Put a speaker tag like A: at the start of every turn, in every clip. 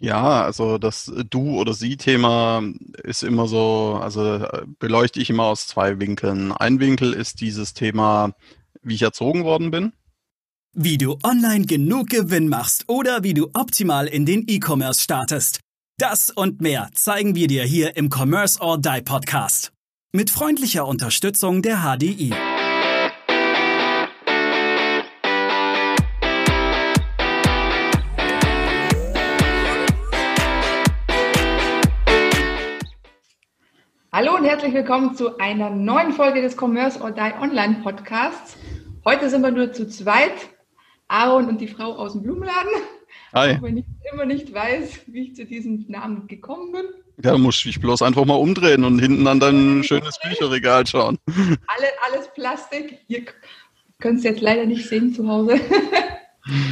A: Ja, also das Du- oder Sie-Thema ist immer so, also beleuchte ich immer aus zwei Winkeln. Ein Winkel ist dieses Thema, wie ich erzogen worden bin.
B: Wie du online genug Gewinn machst oder wie du optimal in den E-Commerce startest. Das und mehr zeigen wir dir hier im Commerce or Die Podcast. Mit freundlicher Unterstützung der HDI.
C: Hallo und herzlich willkommen zu einer neuen Folge des Commerce or Die Online Podcasts. Heute sind wir nur zu zweit, Aaron und die Frau aus dem Blumenladen.
A: Hi.
C: Auch wenn ich immer nicht weiß, wie ich zu diesem Namen gekommen bin.
A: Ja, muss ich bloß einfach mal umdrehen und hinten an dein schönes Bücherregal schauen.
C: Alle, alles Plastik. Ihr könnt es jetzt leider nicht sehen zu Hause.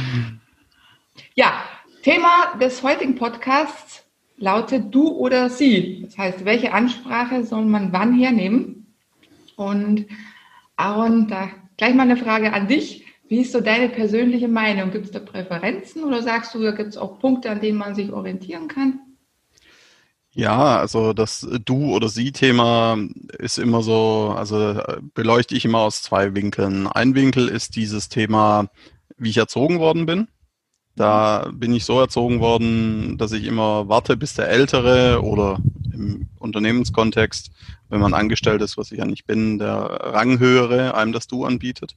C: ja, Thema des heutigen Podcasts lautet du oder sie. Das heißt, welche Ansprache soll man wann hernehmen? Und Aaron, da gleich mal eine Frage an dich. Wie ist so deine persönliche Meinung? Gibt es da Präferenzen oder sagst du, da gibt es auch Punkte, an denen man sich orientieren kann?
A: Ja, also das Du- oder Sie-Thema ist immer so, also beleuchte ich immer aus zwei Winkeln. Ein Winkel ist dieses Thema, wie ich erzogen worden bin. Da bin ich so erzogen worden, dass ich immer warte, bis der Ältere oder im Unternehmenskontext, wenn man angestellt ist, was ich ja nicht bin, der Ranghöhere einem das Du anbietet.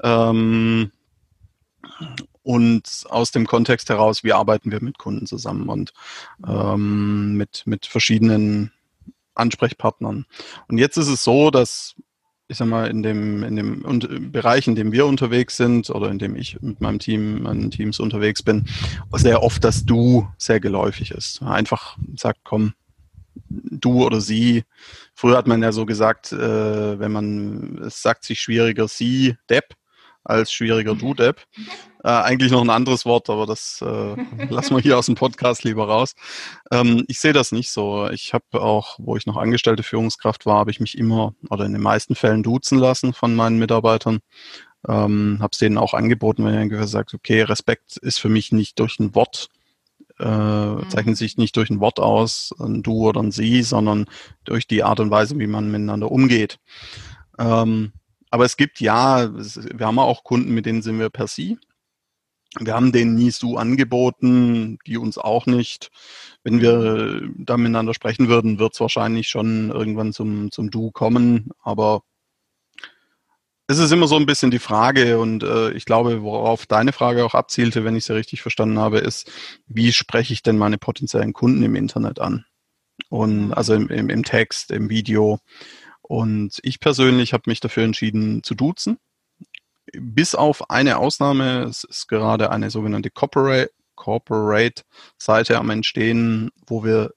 A: Ähm, und aus dem Kontext heraus, wie arbeiten wir mit Kunden zusammen und ähm, mit, mit verschiedenen Ansprechpartnern. Und jetzt ist es so, dass ich sag mal, in dem, in dem und Bereich, in dem wir unterwegs sind oder in dem ich mit meinem Team, meinen Teams unterwegs bin, sehr oft das Du sehr geläufig ist. Einfach sagt, komm, du oder sie. Früher hat man ja so gesagt, äh, wenn man, es sagt sich schwieriger sie, Depp, als schwieriger du, Depp. Äh, eigentlich noch ein anderes Wort, aber das äh, lassen wir hier aus dem Podcast lieber raus. Ähm, ich sehe das nicht so. Ich habe auch, wo ich noch angestellte Führungskraft war, habe ich mich immer oder in den meisten Fällen duzen lassen von meinen Mitarbeitern. Ähm, habe es denen auch angeboten, wenn ich gesagt okay, Respekt ist für mich nicht durch ein Wort, äh, mhm. zeichnet sich nicht durch ein Wort aus, ein Du oder ein Sie, sondern durch die Art und Weise, wie man miteinander umgeht. Ähm, aber es gibt ja, wir haben auch Kunden, mit denen sind wir per Sie. Wir haben denen nie so angeboten, die uns auch nicht. Wenn wir da miteinander sprechen würden, wird es wahrscheinlich schon irgendwann zum, zum Du kommen. Aber es ist immer so ein bisschen die Frage und äh, ich glaube, worauf deine Frage auch abzielte, wenn ich sie richtig verstanden habe, ist, wie spreche ich denn meine potenziellen Kunden im Internet an? Und also im, im, im Text, im Video. Und ich persönlich habe mich dafür entschieden zu duzen bis auf eine Ausnahme, es ist gerade eine sogenannte Corporate, Corporate Seite am Entstehen, wo wir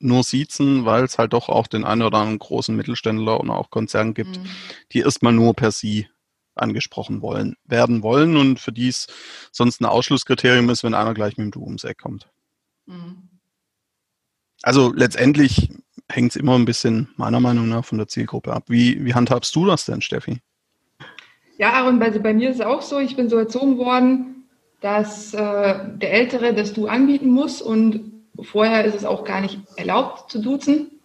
A: nur siezen, weil es halt doch auch den einen oder anderen großen Mittelständler und auch Konzern gibt, mhm. die erstmal nur per Sie angesprochen wollen, werden wollen und für die es sonst ein Ausschlusskriterium ist, wenn einer gleich mit dem Du ums Eck kommt. Mhm. Also letztendlich hängt es immer ein bisschen meiner Meinung nach von der Zielgruppe ab. Wie, wie handhabst du das denn, Steffi?
C: Ja, Aaron, bei, bei mir ist es auch so, ich bin so erzogen worden, dass äh, der Ältere das Du anbieten muss und vorher ist es auch gar nicht erlaubt zu duzen.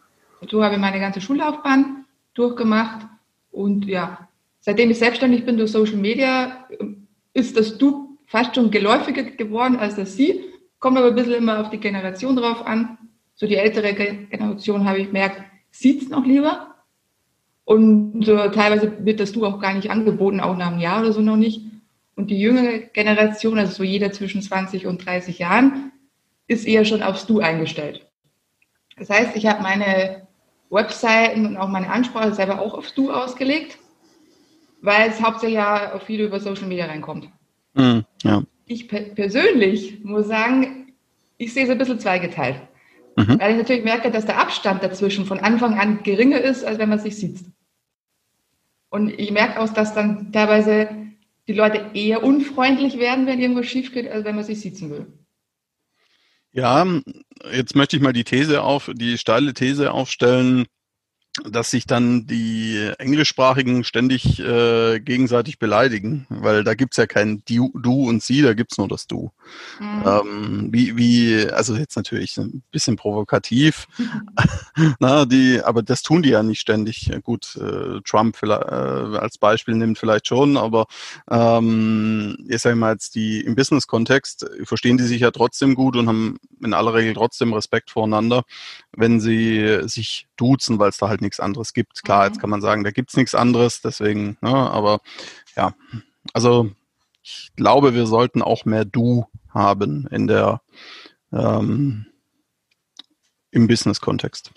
C: So habe ich meine ganze Schullaufbahn durchgemacht und ja, seitdem ich selbstständig bin durch Social Media, ist das Du fast schon geläufiger geworden als das Sie. Kommt aber ein bisschen immer auf die Generation drauf an. So die ältere Generation habe ich gemerkt, sieht es noch lieber. Und äh, teilweise wird das Du auch gar nicht angeboten, auch nach einem Jahr oder so noch nicht. Und die jüngere Generation, also so jeder zwischen 20 und 30 Jahren, ist eher schon aufs Du eingestellt. Das heißt, ich habe meine Webseiten und auch meine Ansprache selber auch aufs Du ausgelegt, weil es hauptsächlich ja auf viele über Social Media reinkommt. Mm, ja. Ich per persönlich muss sagen, ich sehe es ein bisschen zweigeteilt. Mhm. Weil ich natürlich merke, dass der Abstand dazwischen von Anfang an geringer ist, als wenn man sich sieht. Und ich merke auch, dass dann teilweise die Leute eher unfreundlich werden, wenn irgendwas schief geht, als wenn man sich sitzen will.
A: Ja, jetzt möchte ich mal die These auf, die steile These aufstellen. Dass sich dann die Englischsprachigen ständig äh, gegenseitig beleidigen, weil da gibt's ja kein du, du und sie, da gibt's nur das Du. Mhm. Ähm, wie, wie, also jetzt natürlich ein bisschen provokativ, na, die, aber das tun die ja nicht ständig. Gut, äh, Trump vielleicht, äh, als Beispiel nimmt vielleicht schon, aber ähm, ich sage mal jetzt die im Business-Kontext verstehen die sich ja trotzdem gut und haben in aller Regel trotzdem Respekt voreinander, wenn sie sich duzen, weil es da halt nichts anderes gibt. Klar, jetzt mhm. kann man sagen, da gibt's nichts anderes, deswegen, ne, aber ja, also ich glaube, wir sollten auch mehr Du haben in der ähm, im Business-Kontext.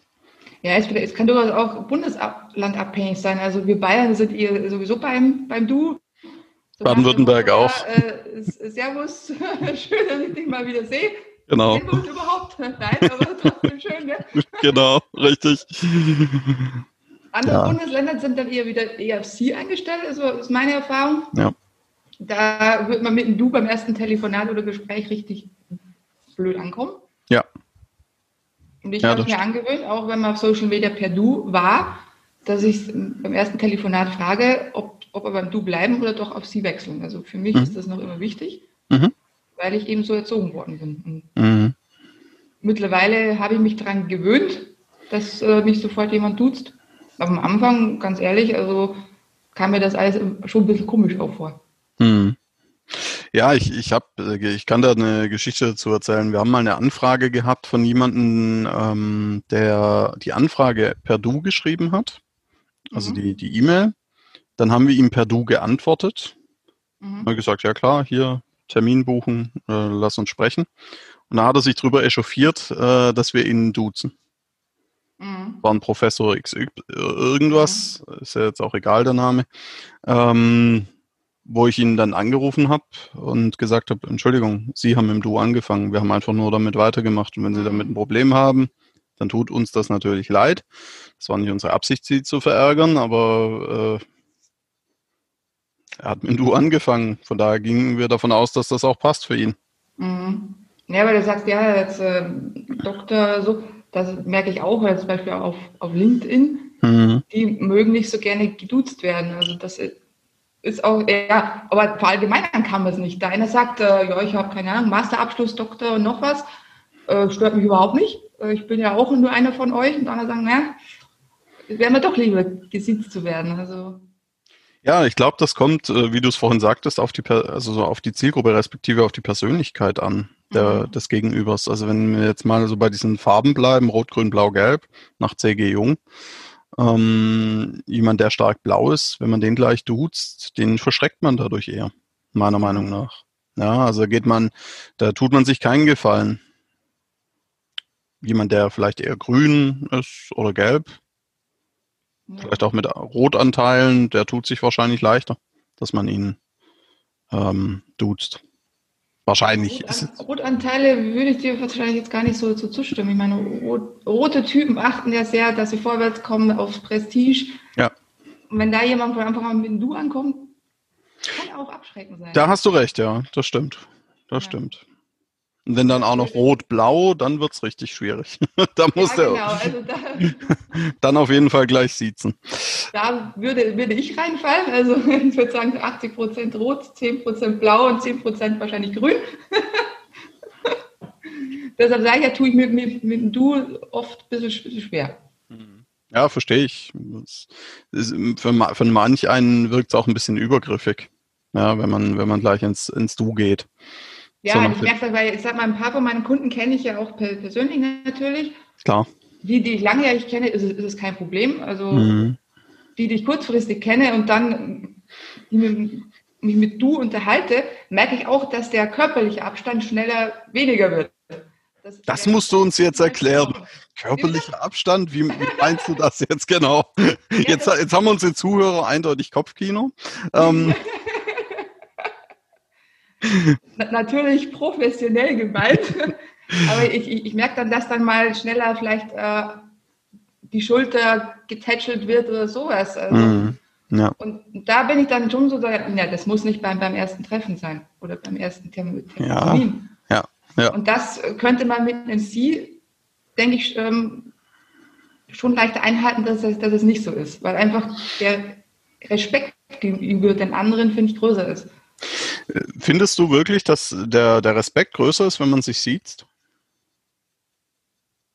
C: Ja, es, es, kann durchaus auch bundeslandabhängig sein. Also wir Bayern sind ihr sowieso beim, beim Du.
A: So Baden-Württemberg auch.
C: Äh, servus, schön, dass ich dich mal wieder sehe.
A: Genau.
C: Überhaupt? Nein, aber trotzdem schön, ne?
A: genau, richtig.
C: Andere ja. Bundesländer sind dann eher wieder EFC eingestellt, also ist meine Erfahrung.
A: Ja.
C: Da wird man mit einem Du beim ersten Telefonat oder Gespräch richtig blöd ankommen.
A: Ja.
C: Und ich ja, habe mir angewöhnt, auch wenn man auf Social Media per Du war, dass ich beim ersten Telefonat frage, ob, ob wir beim Du bleiben oder doch auf Sie wechseln. Also für mich mhm. ist das noch immer wichtig. Mhm weil ich eben so erzogen worden bin. Mhm. Mittlerweile habe ich mich daran gewöhnt, dass äh, mich sofort jemand duzt. Aber am Anfang, ganz ehrlich, also kam mir das alles schon ein bisschen komisch auch vor.
A: Mhm. Ja, ich, ich habe, äh, ich kann da eine Geschichte dazu erzählen. Wir haben mal eine Anfrage gehabt von jemandem, ähm, der die Anfrage per Du geschrieben hat, also mhm. die die E-Mail. Dann haben wir ihm per Du geantwortet. Mhm. Haben gesagt, ja klar, hier Termin buchen, äh, lass uns sprechen. Und da hat er sich drüber echauffiert, äh, dass wir ihn duzen. Mhm. War ein Professor X irgendwas, mhm. ist ja jetzt auch egal der Name, ähm, wo ich ihn dann angerufen habe und gesagt habe, Entschuldigung, Sie haben im Du angefangen, wir haben einfach nur damit weitergemacht und wenn Sie damit ein Problem haben, dann tut uns das natürlich leid. Das war nicht unsere Absicht, Sie zu verärgern, aber äh, er hat mit Du angefangen. Von daher gingen wir davon aus, dass das auch passt für ihn.
C: Mhm. Ja, weil du sagst, ja, jetzt äh, Doktor, so, das merke ich auch, zum Beispiel auf, auf LinkedIn, mhm. die mögen nicht so gerne geduzt werden. Also das ist auch, ja, aber verallgemeinern kann man es nicht. Der eine sagt, äh, ja, ich habe keine Ahnung, Masterabschluss, Doktor und noch was, äh, stört mich überhaupt nicht. Äh, ich bin ja auch nur einer von euch. Und andere sagen, ja, wäre mir doch lieber, gesitzt zu werden. Also
A: ja, ich glaube, das kommt, äh, wie du es vorhin sagtest, auf die, also so auf die Zielgruppe respektive auf die Persönlichkeit an der, mhm. des Gegenübers. Also wenn wir jetzt mal so bei diesen Farben bleiben, Rot, Grün, Blau, Gelb, nach C.G. Jung, ähm, jemand, der stark blau ist, wenn man den gleich duzt, den verschreckt man dadurch eher, meiner Meinung nach. Ja, also geht man, da tut man sich keinen Gefallen. Jemand, der vielleicht eher grün ist oder gelb, Vielleicht auch mit Rotanteilen, der tut sich wahrscheinlich leichter, dass man ihn ähm, duzt. Wahrscheinlich.
C: Rot, Rotanteile würde ich dir wahrscheinlich jetzt gar nicht so, so zustimmen. Ich meine, rot, rote Typen achten ja sehr, dass sie vorwärts kommen, aufs Prestige.
A: Ja.
C: Und wenn da jemand von Anfang an mit dem Du ankommt, kann auch abschreckend sein.
A: Da hast du recht, ja, das stimmt. Das ja. stimmt. Und wenn dann auch noch rot-blau, dann wird's richtig schwierig. da muss ja, genau. also da, dann auf jeden Fall gleich siezen.
C: Da würde, würde ich reinfallen. Also ich würde sagen 80 Prozent rot, 10 Prozent blau und 10 Prozent wahrscheinlich grün. Deshalb sage ich ja, tue ich mit, mit, mit dem Du oft ein bisschen, schwer.
A: Mhm. Ja, verstehe ich. Ist, für, für manch einen wirkt es auch ein bisschen übergriffig, ja, wenn man, wenn man gleich ins, ins Du geht.
C: Ja, ich merke das, weil ich sag mal, ein paar von meinen Kunden kenne ich ja auch persönlich natürlich.
A: Klar.
C: Die, die ich langjährig kenne, ist, ist es kein Problem. Also mhm. die, die ich kurzfristig kenne und dann mich mit du unterhalte, merke ich auch, dass der körperliche Abstand schneller weniger wird.
A: Das, das musst du uns jetzt erklären. Körperlicher Abstand, wie, wie meinst du das jetzt genau? Jetzt, jetzt haben wir unsere Zuhörer eindeutig Kopfkino. Ähm,
C: natürlich professionell gemeint. Aber ich, ich, ich merke dann, dass dann mal schneller vielleicht äh, die Schulter getätschelt wird oder sowas. Also, mm, ja. Und da bin ich dann schon so, ja, das muss nicht beim, beim ersten Treffen sein oder beim ersten Termin.
A: Ja, ja,
C: ja. Und das könnte man mit einem Sie, denke ich, ähm, schon leichter einhalten, dass es, dass es nicht so ist, weil einfach der Respekt gegenüber den anderen, finde ich, größer ist.
A: Findest du wirklich, dass der, der Respekt größer ist, wenn man sich sieht?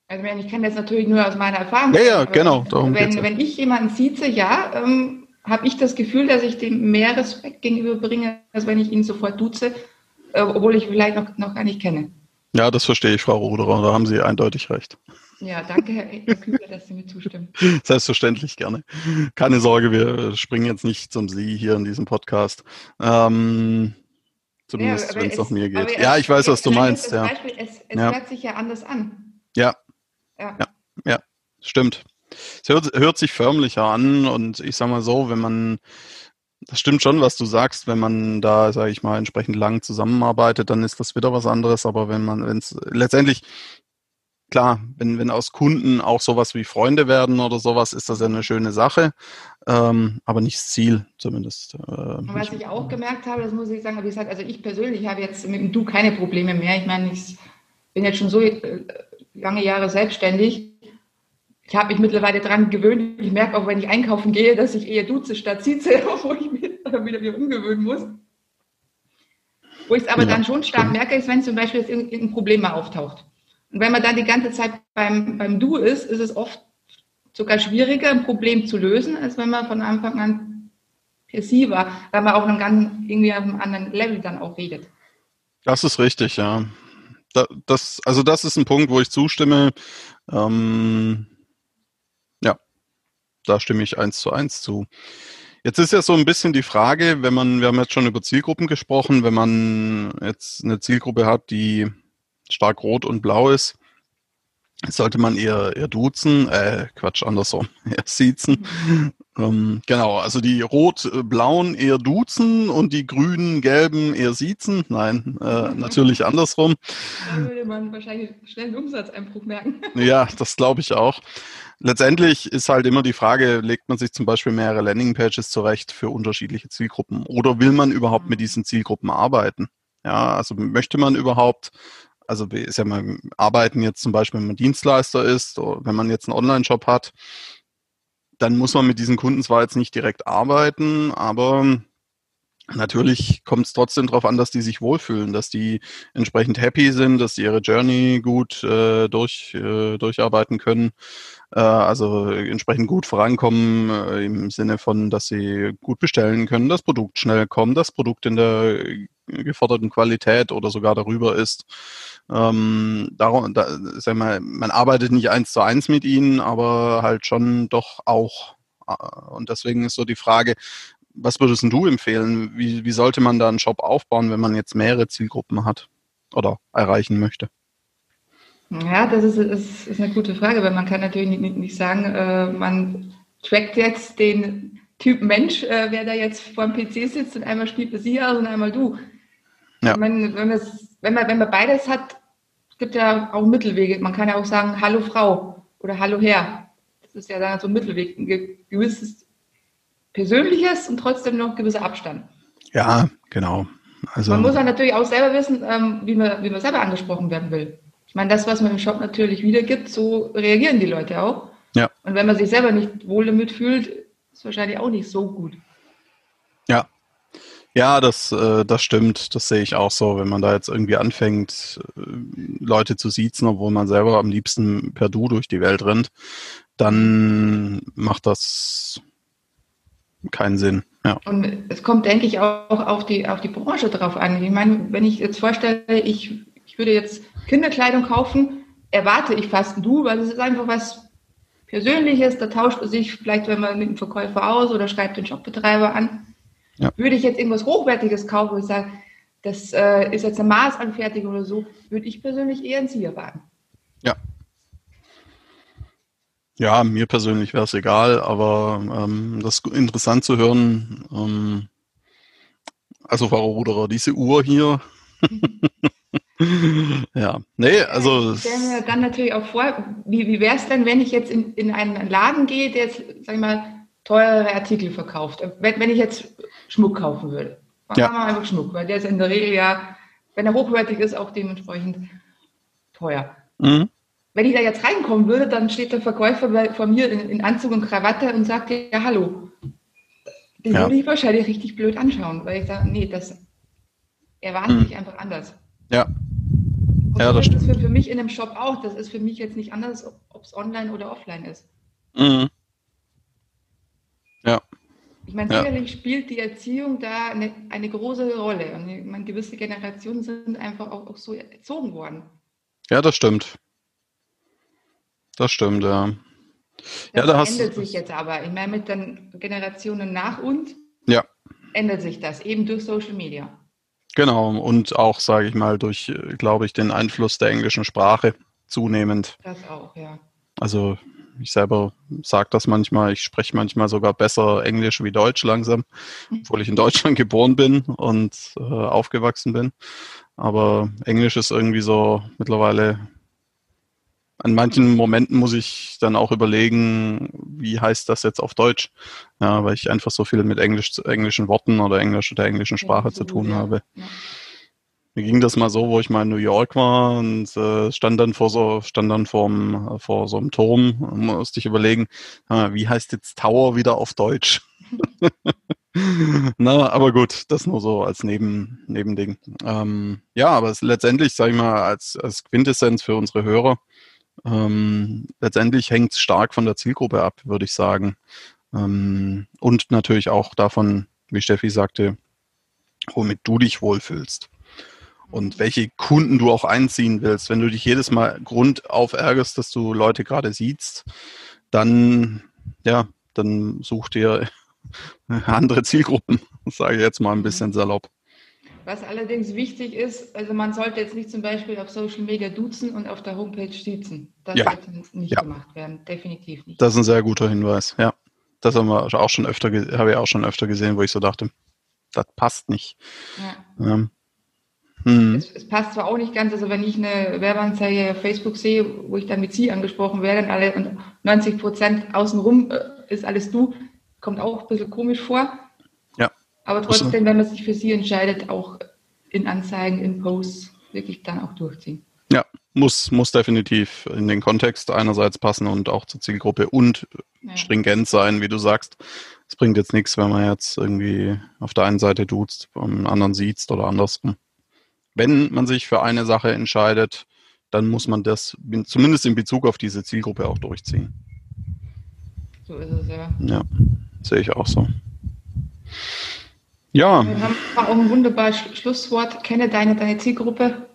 C: Also ich kann das natürlich nur aus meiner Erfahrung.
A: Ja, ja, genau.
C: Darum wenn, wenn ich jemanden sieze, ja, ähm, habe ich das Gefühl, dass ich dem mehr Respekt gegenüberbringe, als wenn ich ihn sofort duze, äh, obwohl ich vielleicht noch, noch gar nicht kenne.
A: Ja, das verstehe ich, Frau Ruderer. Da haben Sie eindeutig recht.
C: Ja, danke, Herr Kübler, dass Sie mir zustimmen.
A: Selbstverständlich gerne. Keine Sorge, wir springen jetzt nicht zum Sie hier in diesem Podcast. Ähm, zumindest, ja, wenn es nach mir geht. Ja, ich weiß, was du meinst. Ja.
C: Beispiel, es, es ja. hört sich ja anders an.
A: Ja. Ja, ja, ja stimmt. Es hört, hört sich förmlicher an und ich sag mal so, wenn man das stimmt schon, was du sagst. Wenn man da, sage ich mal, entsprechend lang zusammenarbeitet, dann ist das wieder was anderes. Aber wenn man, wenn es letztendlich klar, wenn, wenn aus Kunden auch sowas wie Freunde werden oder sowas, ist das ja eine schöne Sache, ähm, aber nicht das Ziel zumindest. Äh,
C: was ich auch gemerkt habe, das muss ich sagen, wie gesagt, also ich persönlich habe jetzt mit dem Du keine Probleme mehr. Ich meine, ich bin jetzt schon so äh, lange Jahre selbstständig. Ich habe mich mittlerweile daran gewöhnt. Ich merke auch, wenn ich einkaufen gehe, dass ich eher duze statt zieze, wo ich mich wieder, wieder umgewöhnen muss. Wo ich es aber ja, dann schon stark stimmt. merke, ist, wenn zum Beispiel jetzt irgendein Problem mal auftaucht. Und wenn man dann die ganze Zeit beim, beim Du ist, ist es oft sogar schwieriger, ein Problem zu lösen, als wenn man von Anfang an per Sie war, weil man auch dann irgendwie auf einem anderen Level dann auch redet.
A: Das ist richtig, ja. Das, also das ist ein Punkt, wo ich zustimme. Ähm, ja, da stimme ich eins zu eins zu. Jetzt ist ja so ein bisschen die Frage, wenn man, wir haben jetzt schon über Zielgruppen gesprochen, wenn man jetzt eine Zielgruppe hat, die stark rot und blau ist, sollte man eher, eher duzen, äh, Quatsch, andersrum, eher siezen. ähm, genau, also die rot-blauen eher duzen und die grünen, gelben eher siezen. Nein, äh, natürlich andersrum.
C: Da würde man wahrscheinlich schnell einen Umsatzeinbruch merken.
A: ja, das glaube ich auch. Letztendlich ist halt immer die Frage, legt man sich zum Beispiel mehrere Landingpages zurecht für unterschiedliche Zielgruppen oder will man überhaupt mit diesen Zielgruppen arbeiten? Ja, also möchte man überhaupt also ist ja mal arbeiten jetzt zum Beispiel, wenn man Dienstleister ist, oder wenn man jetzt einen Online-Shop hat, dann muss man mit diesen Kunden zwar jetzt nicht direkt arbeiten, aber natürlich kommt es trotzdem darauf an, dass die sich wohlfühlen, dass die entsprechend happy sind, dass sie ihre Journey gut äh, durch, äh, durcharbeiten können, äh, also entsprechend gut vorankommen äh, im Sinne von, dass sie gut bestellen können, das Produkt schnell kommt, das Produkt in der geforderten Qualität oder sogar darüber ist. Ähm, darum, da, sag mal, man arbeitet nicht eins zu eins mit ihnen, aber halt schon doch auch. Äh, und deswegen ist so die Frage, was würdest du empfehlen? Wie, wie sollte man da einen Shop aufbauen, wenn man jetzt mehrere Zielgruppen hat oder erreichen möchte?
C: Ja, das ist, ist, ist eine gute Frage, weil man kann natürlich nicht, nicht sagen, äh, man trackt jetzt den Typ Mensch, äh, wer da jetzt vor dem PC sitzt und einmal spielt sie aus und einmal du. Ja. Meine, wenn, das, wenn, man, wenn man beides hat, gibt ja auch Mittelwege. Man kann ja auch sagen, hallo Frau oder hallo Herr. Das ist ja dann so ein Mittelweg, ein gewisses Persönliches und trotzdem noch gewisser Abstand.
A: Ja, genau.
C: Also, man muss ja natürlich auch selber wissen, ähm, wie, man, wie man selber angesprochen werden will. Ich meine, das, was man im Shop natürlich wiedergibt, so reagieren die Leute auch.
A: Ja.
C: Und wenn man sich selber nicht wohl damit fühlt, ist wahrscheinlich auch nicht so gut.
A: Ja, ja, das, äh, das stimmt. Das sehe ich auch so. Wenn man da jetzt irgendwie anfängt, äh, Leute zu siezen, obwohl man selber am liebsten per Du durch die Welt rennt, dann macht das keinen Sinn. Ja.
C: Und es kommt, denke ich, auch auf die, auf die Branche drauf an. Ich meine, wenn ich jetzt vorstelle, ich, ich würde jetzt Kinderkleidung kaufen, erwarte ich fast ein Du, weil es ist einfach was Persönliches. Da tauscht man sich vielleicht, wenn man mit dem Verkäufer aus oder schreibt den Shopbetreiber an. Ja. Würde ich jetzt irgendwas Hochwertiges kaufen, wo ich sage, das äh, ist jetzt eine Maßanfertigung oder so, würde ich persönlich eher einen Sieger wagen.
A: Ja. Ja, mir persönlich wäre es egal, aber ähm, das ist interessant zu hören. Ähm, also, Frau Ruderer, diese Uhr hier. ja, nee, also.
C: Ich stelle mir dann natürlich auch vor, wie, wie wäre es denn, wenn ich jetzt in, in einen Laden gehe, der jetzt, sag ich mal, teurere Artikel verkauft. Wenn, wenn ich jetzt Schmuck kaufen würde. Dann ja. haben wir einfach Schmuck, weil der ist in der Regel ja, wenn er hochwertig ist, auch dementsprechend teuer. Mhm. wenn ich da jetzt reinkommen würde, dann steht der Verkäufer bei, vor mir in, in, Anzug und Krawatte und sagt, ja, hallo. Den ja. würde ich wahrscheinlich richtig blöd anschauen, weil ich sage, nee, das erwartet sich hm. einfach anders.
A: Ja.
C: Und ja, das, das ist für, für, mich in einem Shop auch. Das ist für mich jetzt nicht anders, ob es online oder offline ist.
A: Mhm.
C: Ich meine, sicherlich ja. spielt die Erziehung da eine, eine große Rolle. Und ich meine, gewisse Generationen sind einfach auch, auch so erzogen worden.
A: Ja, das stimmt. Das stimmt, ja.
C: Das ja, da ändert sich jetzt aber. Ich meine, mit den Generationen nach uns
A: ja.
C: ändert sich das, eben durch Social Media.
A: Genau, und auch, sage ich mal, durch, glaube ich, den Einfluss der englischen Sprache zunehmend.
C: Das auch, ja.
A: Also ich selber sage das manchmal, ich spreche manchmal sogar besser Englisch wie Deutsch langsam, mhm. obwohl ich in Deutschland geboren bin und äh, aufgewachsen bin. Aber Englisch ist irgendwie so mittlerweile an manchen Momenten muss ich dann auch überlegen, wie heißt das jetzt auf Deutsch? Ja, weil ich einfach so viel mit Englisch, englischen Worten oder Englisch der englischen Sprache ja, zu tun ja. habe. Ja. Mir ging das mal so, wo ich mal in New York war und äh, stand dann vor so, stand dann vorm, vor so einem Turm und musste ich überlegen, äh, wie heißt jetzt Tower wieder auf Deutsch? Na, aber gut, das nur so als Neben, Nebending. Ähm, ja, aber es, letztendlich, sage ich mal, als, als Quintessenz für unsere Hörer, ähm, letztendlich hängt es stark von der Zielgruppe ab, würde ich sagen. Ähm, und natürlich auch davon, wie Steffi sagte, womit du dich wohlfühlst. Und welche Kunden du auch einziehen willst. Wenn du dich jedes Mal grundauf ärgerst, dass du Leute gerade siehst, dann, ja, dann such dir andere Zielgruppen, sage ich jetzt mal ein bisschen salopp.
C: Was allerdings wichtig ist, also man sollte jetzt nicht zum Beispiel auf Social Media duzen und auf der Homepage sitzen. Das ja. sollte nicht ja. gemacht werden, definitiv nicht.
A: Das ist ein sehr guter Hinweis, ja. Das haben wir auch schon öfter, habe ich auch schon öfter gesehen, wo ich so dachte, das passt nicht. Ja.
C: Ähm, hm. es, es, passt zwar auch nicht ganz, also wenn ich eine Werbeanzeige auf Facebook sehe, wo ich dann mit Sie angesprochen werde und alle und 90 Prozent außenrum äh, ist alles du, kommt auch ein bisschen komisch vor. Aber trotzdem, wenn man sich für sie entscheidet, auch in Anzeigen, in Posts wirklich dann auch durchziehen.
A: Ja, muss, muss definitiv in den Kontext einerseits passen und auch zur Zielgruppe und ja. stringent sein, wie du sagst. Es bringt jetzt nichts, wenn man jetzt irgendwie auf der einen Seite duzt, am anderen sieht oder andersrum. Wenn man sich für eine Sache entscheidet, dann muss man das zumindest in Bezug auf diese Zielgruppe auch durchziehen.
C: So ist es ja.
A: Ja, sehe ich auch so. Ja.
C: Wir haben auch ein wunderbares Schlusswort. Kenne deine, deine Zielgruppe.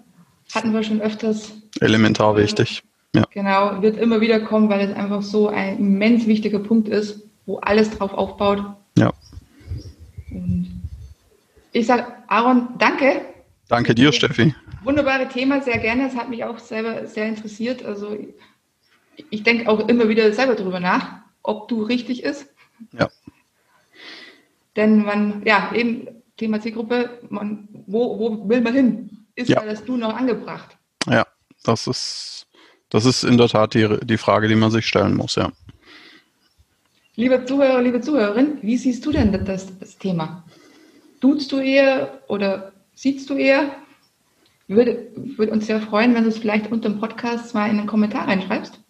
C: Hatten wir schon öfters.
A: Elementar wichtig. Ja.
C: Genau, wird immer wieder kommen, weil es einfach so ein immens wichtiger Punkt ist, wo alles drauf aufbaut.
A: Ja.
C: Und ich sage, Aaron, danke.
A: Danke dir, Steffi.
C: Wunderbare Thema, sehr gerne. Es hat mich auch selber sehr interessiert. Also ich denke auch immer wieder selber darüber nach, ob du richtig ist.
A: Ja.
C: Denn man, ja, eben Thema Zielgruppe, man, wo, wo will man hin? Ist ja. das Du noch angebracht?
A: Ja, das ist, das ist in der Tat die, die Frage, die man sich stellen muss, ja.
C: Liebe Zuhörer, liebe Zuhörerin, wie siehst du denn das, das Thema? Duzt du eher oder siehst du eher? Würde, würde uns sehr freuen, wenn du es vielleicht unter dem Podcast mal in den Kommentar reinschreibst.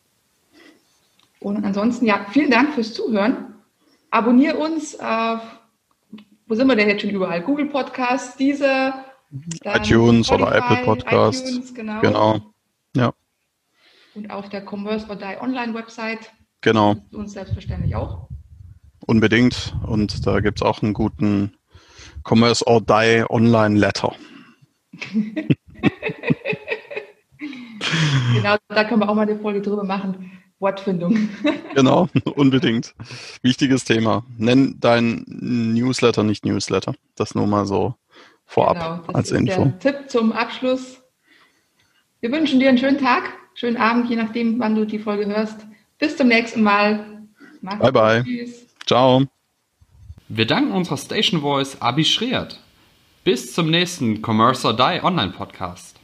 C: Und ansonsten, ja, vielen Dank fürs Zuhören. Abonnier uns auf wo sind wir denn jetzt schon überall? Google Podcasts, diese
A: iTunes Spotify, oder Apple Podcasts. ITunes,
C: genau.
A: genau. Ja.
C: Und auf der Commerce or Die Online Website.
A: Genau.
C: Uns selbstverständlich auch.
A: Unbedingt. Und da gibt es auch einen guten Commerce or Die Online Letter.
C: genau, da können wir auch mal eine Folge drüber machen. Wortfindung.
A: genau, unbedingt. Wichtiges Thema. Nenn dein Newsletter nicht Newsletter. Das nur mal so vorab genau, als Info.
C: Tipp zum Abschluss. Wir wünschen dir einen schönen Tag, schönen Abend, je nachdem, wann du die Folge hörst. Bis zum nächsten Mal.
A: Mach's bye, bye. Tschüss. Ciao.
D: Wir danken unserer Station Voice Abi Schreert. Bis zum nächsten Commerce or Die Online Podcast.